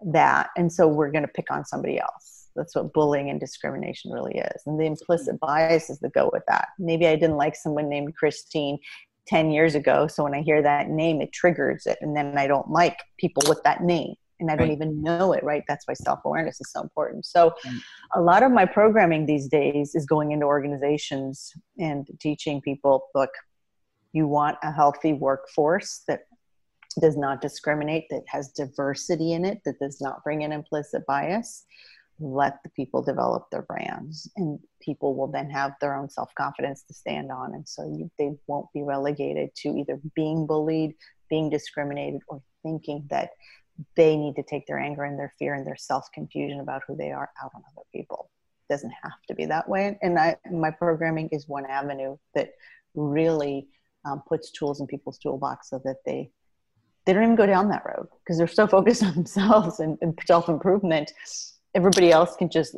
that and so we're going to pick on somebody else. That's what bullying and discrimination really is and the implicit biases that go with that. Maybe i didn't like someone named christine 10 years ago so when i hear that name it triggers it and then i don't like people with that name and i don't right. even know it right? That's why self-awareness is so important. So mm. a lot of my programming these days is going into organizations and teaching people look you want a healthy workforce that does not discriminate, that has diversity in it, that does not bring in implicit bias, let the people develop their brands. And people will then have their own self confidence to stand on. And so you, they won't be relegated to either being bullied, being discriminated, or thinking that they need to take their anger and their fear and their self confusion about who they are out on other people. It doesn't have to be that way. And I, my programming is one avenue that really um, puts tools in people's toolbox so that they they don't even go down that road because they're so focused on themselves and, and self improvement. Everybody else can just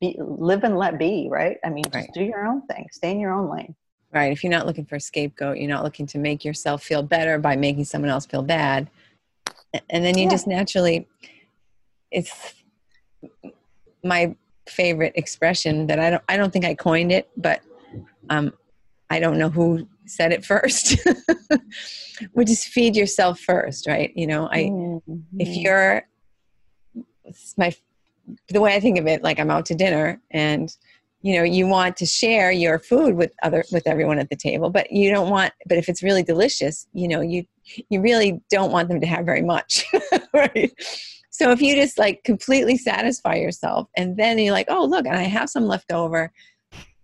be, live and let be, right? I mean, just right. do your own thing, stay in your own lane. Right. If you're not looking for a scapegoat, you're not looking to make yourself feel better by making someone else feel bad. And then you yeah. just naturally, it's my favorite expression that I don't, I don't think I coined it, but um, I don't know who said it first. Which is feed yourself first right? You know i mm-hmm. if you're my the way i think of it like i'm out to dinner and you know you want to share your food with other with everyone at the table but you don't want but if it's really delicious you know you you really don't want them to have very much right? So if you just like completely satisfy yourself and then you're like oh look and i have some left over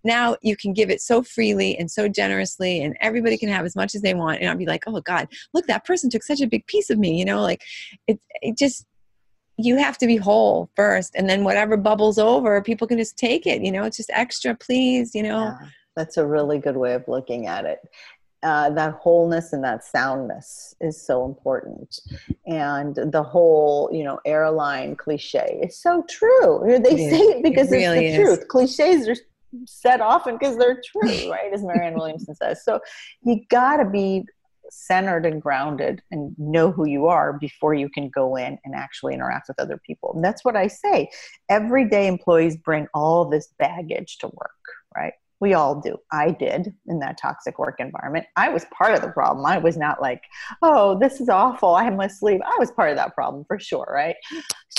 now you can give it so freely and so generously and everybody can have as much as they want and i'll be like oh god look that person took such a big piece of me you know like it, it just you have to be whole first and then whatever bubbles over people can just take it you know it's just extra please you know? Yeah, that's a really good way of looking at it. Uh, that wholeness and that soundness is so important and the whole you know airline cliche is so true. They say it because it really it's the is. truth. Cliches are said often because they're true, right? As Marianne Williamson says. So you got to be centered and grounded and know who you are before you can go in and actually interact with other people. And that's what I say. Everyday employees bring all this baggage to work, right? We all do. I did in that toxic work environment. I was part of the problem. I was not like, oh, this is awful. I must leave. I was part of that problem for sure, right?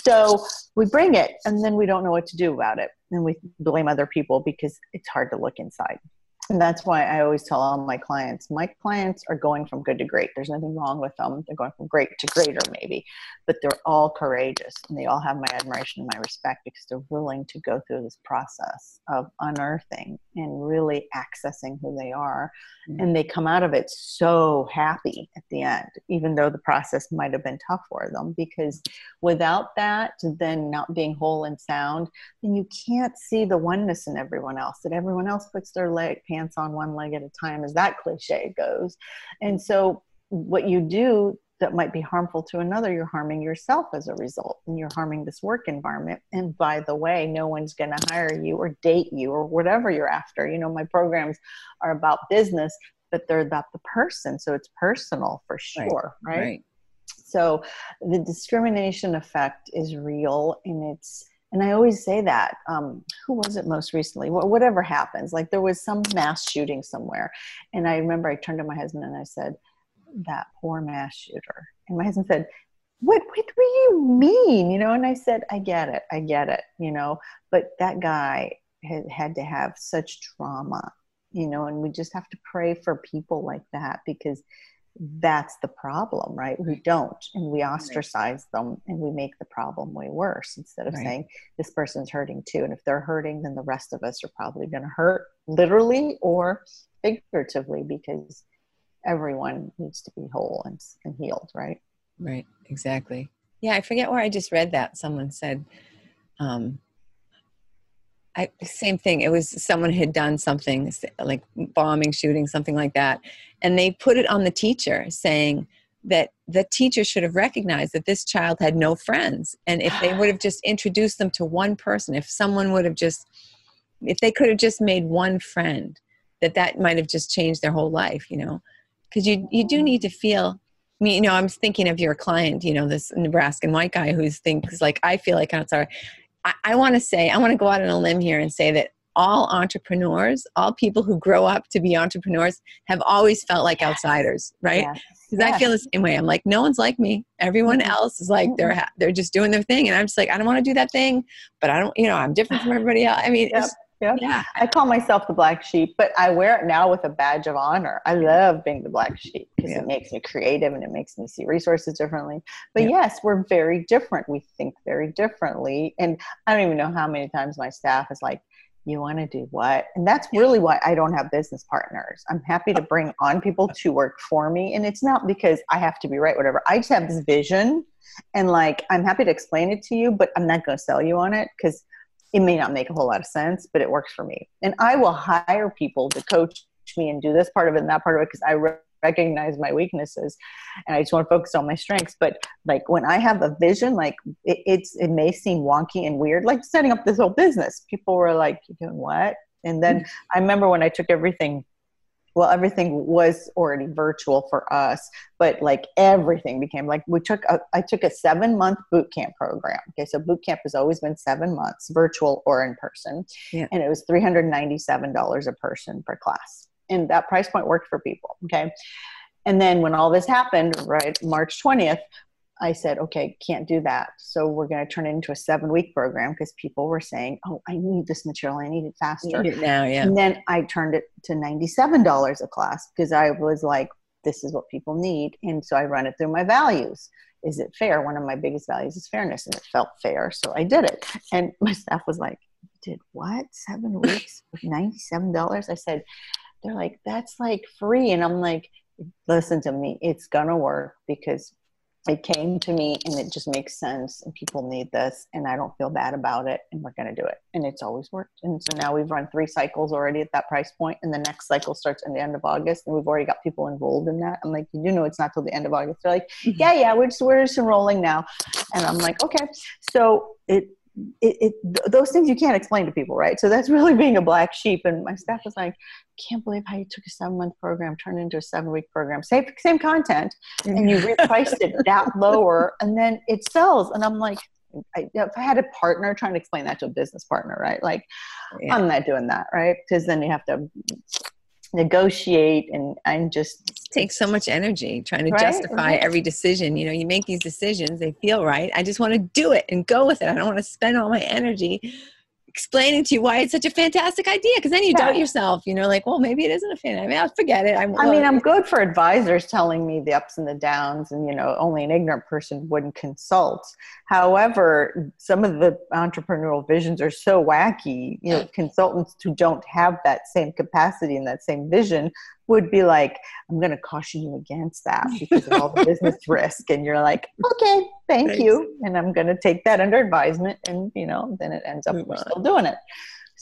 So we bring it and then we don't know what to do about it. And we blame other people because it's hard to look inside and that's why I always tell all my clients my clients are going from good to great. There's nothing wrong with them. They're going from great to greater, maybe, but they're all courageous and they all have my admiration and my respect because they're willing to go through this process of unearthing and really accessing who they are. Mm-hmm. And they come out of it so happy at the end, even though the process might have been tough for them. Because without that, then not being whole and sound, then you can't see the oneness in everyone else, that everyone else puts their leg pants on one leg at a time, as that cliche goes. And so, what you do that might be harmful to another, you're harming yourself as a result, and you're harming this work environment. And by the way, no one's going to hire you or date you or whatever you're after. You know, my programs are about business, but they're about the person. So it's personal for sure, right? right? right. So the discrimination effect is real and it's and I always say that. Um, who was it most recently? Whatever happens, like there was some mass shooting somewhere, and I remember I turned to my husband and I said, "That poor mass shooter." And my husband said, "What? What do you mean?" You know, and I said, "I get it. I get it. You know, but that guy had had to have such trauma." You know, and we just have to pray for people like that because that's the problem, right? We don't, and we ostracize them and we make the problem way worse instead of right. saying this person's hurting too. And if they're hurting, then the rest of us are probably going to hurt literally or figuratively because everyone needs to be whole and, and healed, right? Right, exactly. Yeah, I forget where I just read that. Someone said, um, I, same thing. It was someone had done something like bombing, shooting, something like that. And they put it on the teacher saying that the teacher should have recognized that this child had no friends. And if they would have just introduced them to one person, if someone would have just, if they could have just made one friend, that that might have just changed their whole life, you know? Because you, you do need to mm-hmm. feel I mean, you know, I'm thinking of your client, you know, this Nebraskan white guy who's thinks like, I feel like I'm sorry. I, I want to say, I want to go out on a limb here and say that all entrepreneurs, all people who grow up to be entrepreneurs have always felt like yes. outsiders, right? Because yes. I feel the same way. I'm like, no one's like me. Everyone mm-hmm. else is like they're ha- they're just doing their thing, and I'm just like, I don't want to do that thing, but I don't, you know, I'm different from everybody else. I mean, yep. Yep. Yeah. I call myself the black sheep, but I wear it now with a badge of honor. I love being the black sheep because yeah. it makes me creative and it makes me see resources differently. But yeah. yes, we're very different. We think very differently. And I don't even know how many times my staff is like, you want to do what? And that's really why I don't have business partners. I'm happy to oh. bring on people to work for me. And it's not because I have to be right, whatever. I just have this vision and like, I'm happy to explain it to you, but I'm not going to sell you on it because it may not make a whole lot of sense, but it works for me. And I will hire people to coach me and do this part of it and that part of it because I recognize my weaknesses and I just want to focus on my strengths. But like when I have a vision, like it, it's it may seem wonky and weird, like setting up this whole business. People were like, "You're doing what?" And then mm-hmm. I remember when I took everything well everything was already virtual for us but like everything became like we took a, i took a seven month boot camp program. Okay so boot camp has always been seven months virtual or in person. Yeah. and it was $397 a person per class. And that price point worked for people okay? And then when all this happened right march 20th I said, okay, can't do that. So we're going to turn it into a seven week program because people were saying, oh, I need this material. I need it faster. Need it now, yeah. And then I turned it to $97 a class because I was like, this is what people need. And so I run it through my values. Is it fair? One of my biggest values is fairness. And it felt fair. So I did it. And my staff was like, did what? Seven weeks with $97? I said, they're like, that's like free. And I'm like, listen to me, it's going to work because it came to me and it just makes sense and people need this and i don't feel bad about it and we're going to do it. And it's always worked. And so now we've run three cycles already at that price point and the next cycle starts in the end of august and we've already got people enrolled in that. I'm like you do know it's not till the end of august. They're like mm-hmm. yeah yeah we're just, we're just enrolling now. And i'm like okay. So it it, it, those things you can't explain to people, right? So that's really being a black sheep. And my staff was like, "Can't believe how you took a seven month program, turned it into a seven week program, same same content, and you mm-hmm. repriced it that lower, and then it sells." And I'm like, I, if I had a partner trying to explain that to a business partner, right? Like, yeah. I'm not doing that, right? Because then you have to negotiate and and just it takes so much energy trying to right? justify right. every decision you know you make these decisions they feel right i just want to do it and go with it i don't want to spend all my energy explaining to you why it's such a fantastic idea because then you yeah. doubt yourself you know like well maybe it isn't a fan i mean i'll forget it. I'm, i mean i'm good for advisors telling me the ups and the downs and you know only an ignorant person wouldn't consult. However some of the entrepreneurial visions are so wacky you know consultants who don't have that same capacity and that same vision would be like, I'm going to caution you against that because of all the business risk. And you're like, okay, thank Thanks. you. And I'm going to take that under advisement. And, you know, then it ends up we're still doing it.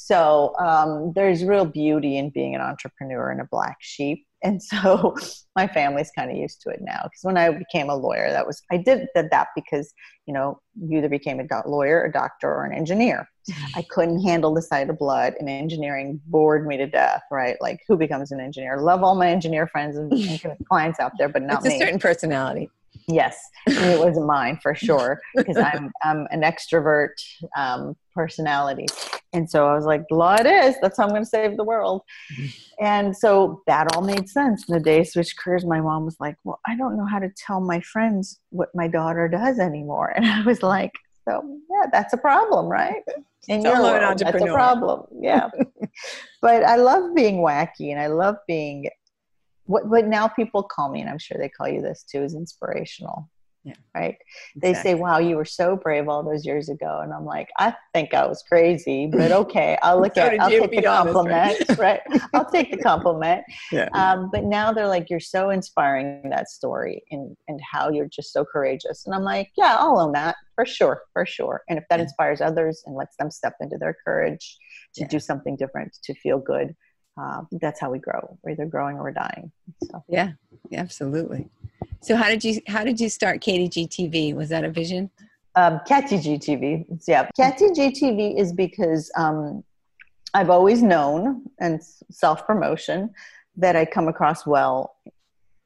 So um, there's real beauty in being an entrepreneur and a black sheep. And so my family's kind of used to it now. Because when i became a lawyer that was i did, did that because you know you either became a do- lawyer a doctor or an engineer. I couldn't handle the sight of blood and engineering bored me to death right? Like who becomes an engineer? Love all my engineer friends and, and clients out there but not it's a me. certain personality. Yes, it wasn't mine for sure because I'm I'm an extrovert um, personality, and so I was like, "Law it is. That's how I'm going to save the world." And so that all made sense. In the day switched careers, my mom was like, "Well, I don't know how to tell my friends what my daughter does anymore," and I was like, "So yeah, that's a problem, right?" In your world, that's a problem. Yeah, but I love being wacky, and I love being what what now people call me and i'm sure they call you this too is inspirational yeah. Right. Exactly. They say, wow, you were so brave all those years ago. And I'm like, I think I was crazy, but okay, I'll look at I'll take the compliment. Honest, right? right? I'll take the compliment. Yeah. Um, but now they're like, you're so inspiring that story and, and how you're just so courageous. And I'm like, yeah, I'll own that for sure, for sure. And if that yeah. inspires others and lets them step into their courage to yeah. do something different, to feel good, uh, that's how we grow. We're either growing or we're dying. So. Yeah, absolutely. So how did you how did you start KTG TV? Was that a vision? Um, KTG TV. Yeah, KTG TV is because um, I've always known and self promotion that I come across well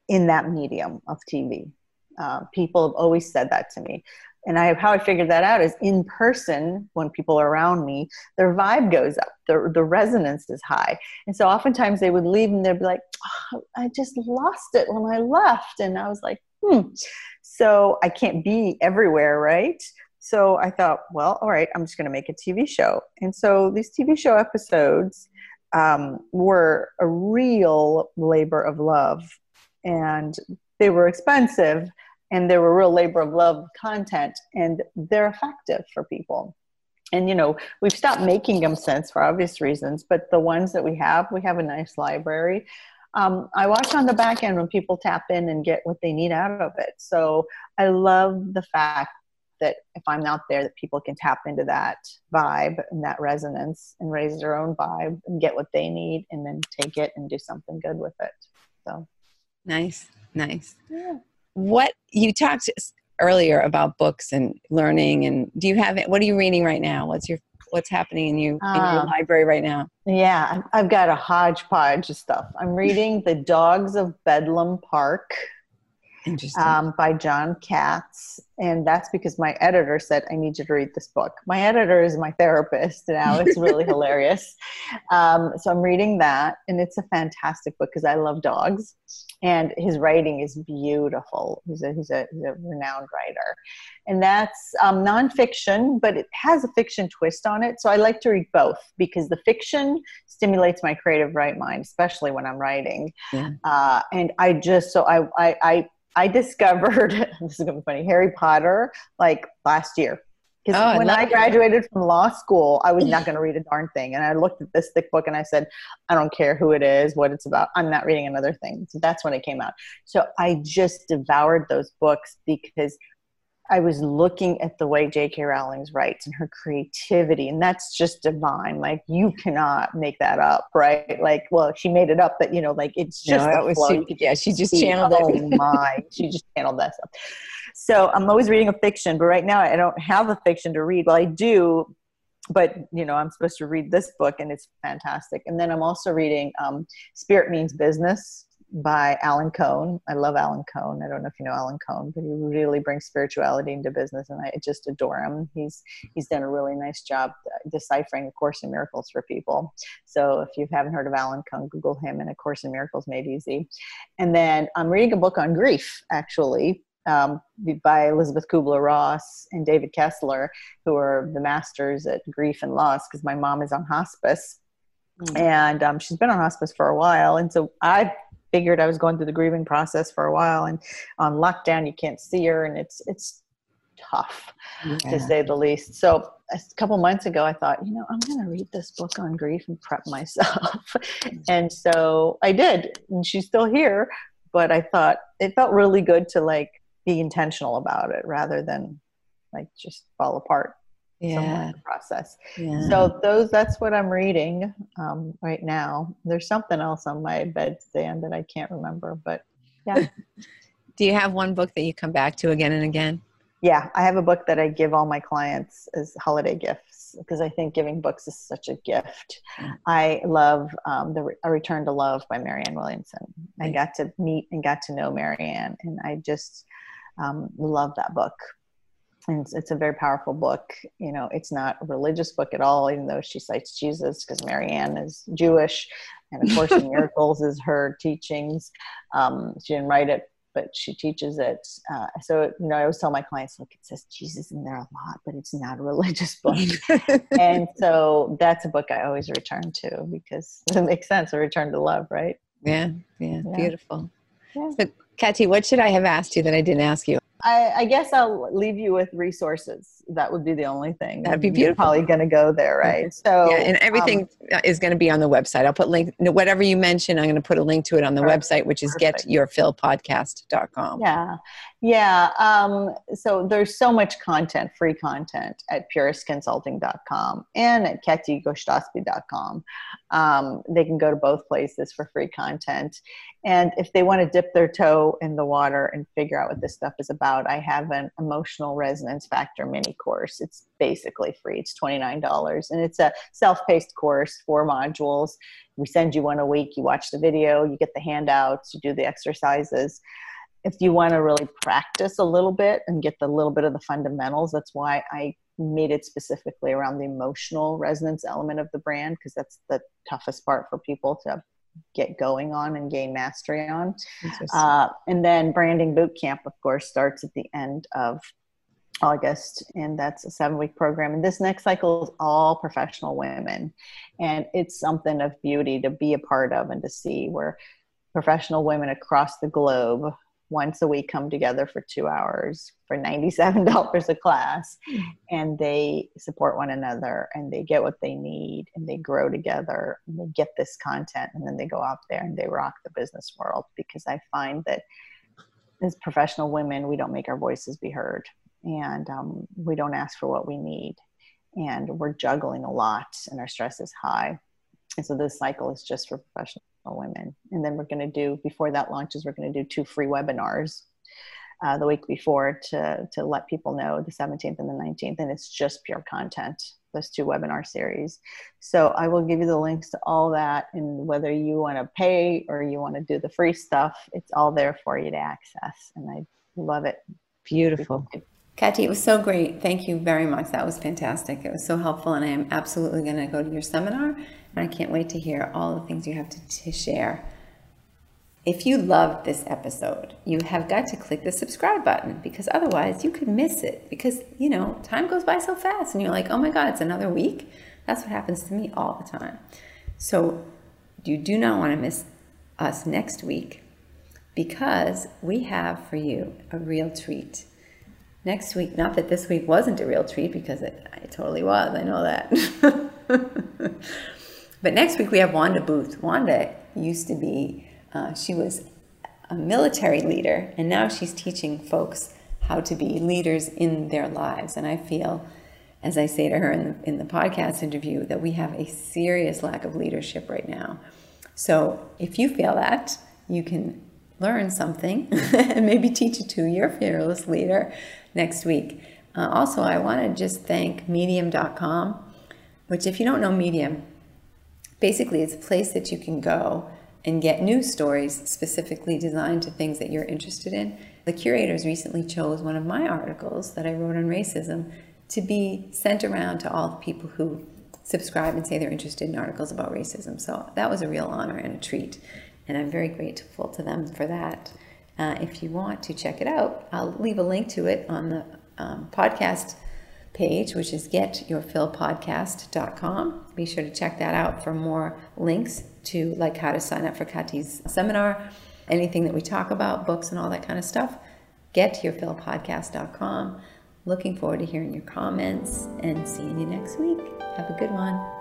in that medium of TV. Uh, people have always said that to me. And I how I figured that out is in person when people are around me, their vibe goes up, the the resonance is high, and so oftentimes they would leave and they'd be like, oh, "I just lost it when I left," and I was like, "Hmm." So I can't be everywhere, right? So I thought, well, all right, I'm just going to make a TV show. And so these TV show episodes um, were a real labor of love, and they were expensive and they were real labor of love content and they're effective for people. And you know we've stopped making them since for obvious reasons but the ones that we have we have a nice library. Um, i watch on the back end when people tap in and get what they need out of it. So i love the fact that if i'm not there that people can tap into that vibe and that resonance and raise their own vibe and get what they need and then take it and do something good with it. So. Nice nice. Yeah what you talked earlier about books and learning and do you have what are you reading right now? What's your what's happening in you in your Um, library right now? Yeah, I've got a hodgepodge of stuff. I'm reading The Dogs of Bedlam Park um, by Jon Katz. And that's because my editor said, I need you to read this book. My editor is my therapist now. It's really hilarious. Um, so I'm reading that, and it's a fantastic book because I love dogs. And his writing is beautiful. He's a, he's a, he's a renowned writer. And that's um, nonfiction, but it has a fiction twist on it. So I like to read both because the fiction stimulates my creative right mind, especially when I'm writing. Yeah. Uh, and I just, so I, I, I I discovered this is gonna be funny Harry Potter like last year. Because Oh, when I it. graduated from law school, I was not going to read a darn thing. And I looked at this thick book and I said, I don't care who it is, what it's about. I'm not reading another thing. So that's when it came out. So I just devoured those books because I was looking at the way J.K. Rowling writes and her creativity, and that's just divine. Like you cannot make that up, right? Like, well, she made it up, but you know, like it's No, just that was she- yeah she just see, channeled oh my she just channeled that stuff so i'm always reading a fiction but right now i don't have a fiction to read well i do but you know i'm supposed to read this book and it's fantastic and then i'm also reading um, spirit means business by alan cohen i love alan cohen i don't know if you know alan cohen but he really brings spirituality into business and i just adore him he's he's done a really nice job deciphering a course in miracles for people so if you haven't heard of alan cohen google him and a course in miracles made easy and then I'm reading a book on grief, actually, um, by Elizabeth Kubler Ross and David Kessler, who are the masters at grief and loss, because my mom is on hospice. Mm. And um, she's been on hospice for a while. And so I figured I was going through the grieving process for a while. And on lockdown, you can't see her, and it's, it's tough to say the least. So a couple months ago, I thought, you know, I'm going to read this book on grief and prep myself. and so I did, and she's still here. But I thought it felt really good to like be intentional about it rather than like just fall apart yeah, in the process. yeah. So those that's what I'm reading um, right now. There's something else on my bedstand that I can't remember, but yeah. do you have one book that you come back to again and again yeah, I have a book that I give all my clients as holiday gifts because I think giving books is such a gift. Mm. I love um, the A Return to Love by Marianne Williamson. I got to meet and got to know Marianne, and I just um, love that book. And it's, it's a very powerful book. You know, it's not a religious book at all, even though she cites Jesus because Marianne is Jewish, and of course, in Miracles is her teachings. Um, she didn't write it, but she teaches it. Uh, so, you know, I always tell my clients, look, it says Jesus in there a lot, but it's not a religious book. and so that's a book I always return to because it makes sense. A return to love, right? yeah, yeah, Yeah. beautiful. Yeah. So, Kathy, what should I have asked you that I didn't ask you? I, I guess I'll leave you with resources. That would be the only thing. That'd be You're beautiful. probably going to go there, right? So, yeah, and everything um, is going to be on the website. I'll put link whatever you mention. I'm going to put a link to it on the Perfect. website, which is Perfect. getyourfillpodcast.com. Yeah. Yeah. Um, so there's so much content, free content at pureusconsulting.com and at kathygoshtasby.com. Um, they can go to both places for free content. And if they want to dip their toe in the water and figure out what this stuff is about, I have an emotional resonance factor mini course. It's basically free. It's $29 and it's a self-paced course, four modules. We send you one a week. You watch the video, you get the handouts, you do the exercises if you want to really practice a little bit and get the little bit of the fundamentals, that's why I made it specifically around the emotional resonance element of the brand because that's the toughest part for people to get going on and gain mastery on. Uh, and then branding boot camp, of course, starts at the end of August, and that's a seven week program. And this next cycle is all professional women, and it's something of beauty to be a part of and to see where professional women across the globe once a week come together for two hours for $97 a class. And they support one another and they get what they need and they grow together and they get this content and then they go out there and they rock the business world. Because i find that as professional women we don't make our voices be heard and um, we don't ask for what we need and we're juggling a lot and our stress is high and so this cycle is just for professional women. And then we're going to do, before that launches, we're going to do two free webinars uh, the week before to, to let people know the 17th and the 19th. And it's just pure content, those two webinar series. So I will give you the links to all that. And whether you want to pay or you want to do the free stuff, it's all there for you to access. And I love it. Beautiful. Kathy, it was so great. Thank you very much. That was fantastic. It was so helpful, and I am absolutely going to go to your seminar, and I can't wait to hear all the things you have to, to share. If you loved this episode, you have got to click the subscribe button because otherwise you could miss it. Because, you know, time goes by so fast, and you're like, oh my God, it's another week. That's what happens to me all the time. So, you do not want to miss us next week because we have for you a real treat next week, not that this week wasn't a real treat because it, it totally was, I know that. but next week we have Wanda Booth. Wanda used to be, uh, she was a military leader, and now she's teaching folks how to be leaders in their lives. And I feel, as I say to her in the, in the podcast interview, that we have a serious lack of leadership right now. So if you feel that, you can learn something and maybe teach it to your fearless leader next week. Uh, also, I want to just thank medium.com, which, if you don't know Medium, basically it's a place that you can go and get news stories specifically designed to things that you're interested in. The curators recently chose one of my articles that I wrote on racism to be sent around to all the people who subscribe and say they're interested in articles about racism. So that was a real honor and a treat, and I'm very grateful to them for that. Uh, if you want to check it out, I'll leave a link to it on the um, podcast page, which is getyourfillpodcast.com. Be sure to check that out for more links to like how to sign up for Kathy's seminar, anything that we talk about, books and all that kind of stuff. Getyourfillpodcast.com. Looking forward to hearing your comments and seeing you next week. Have a good one.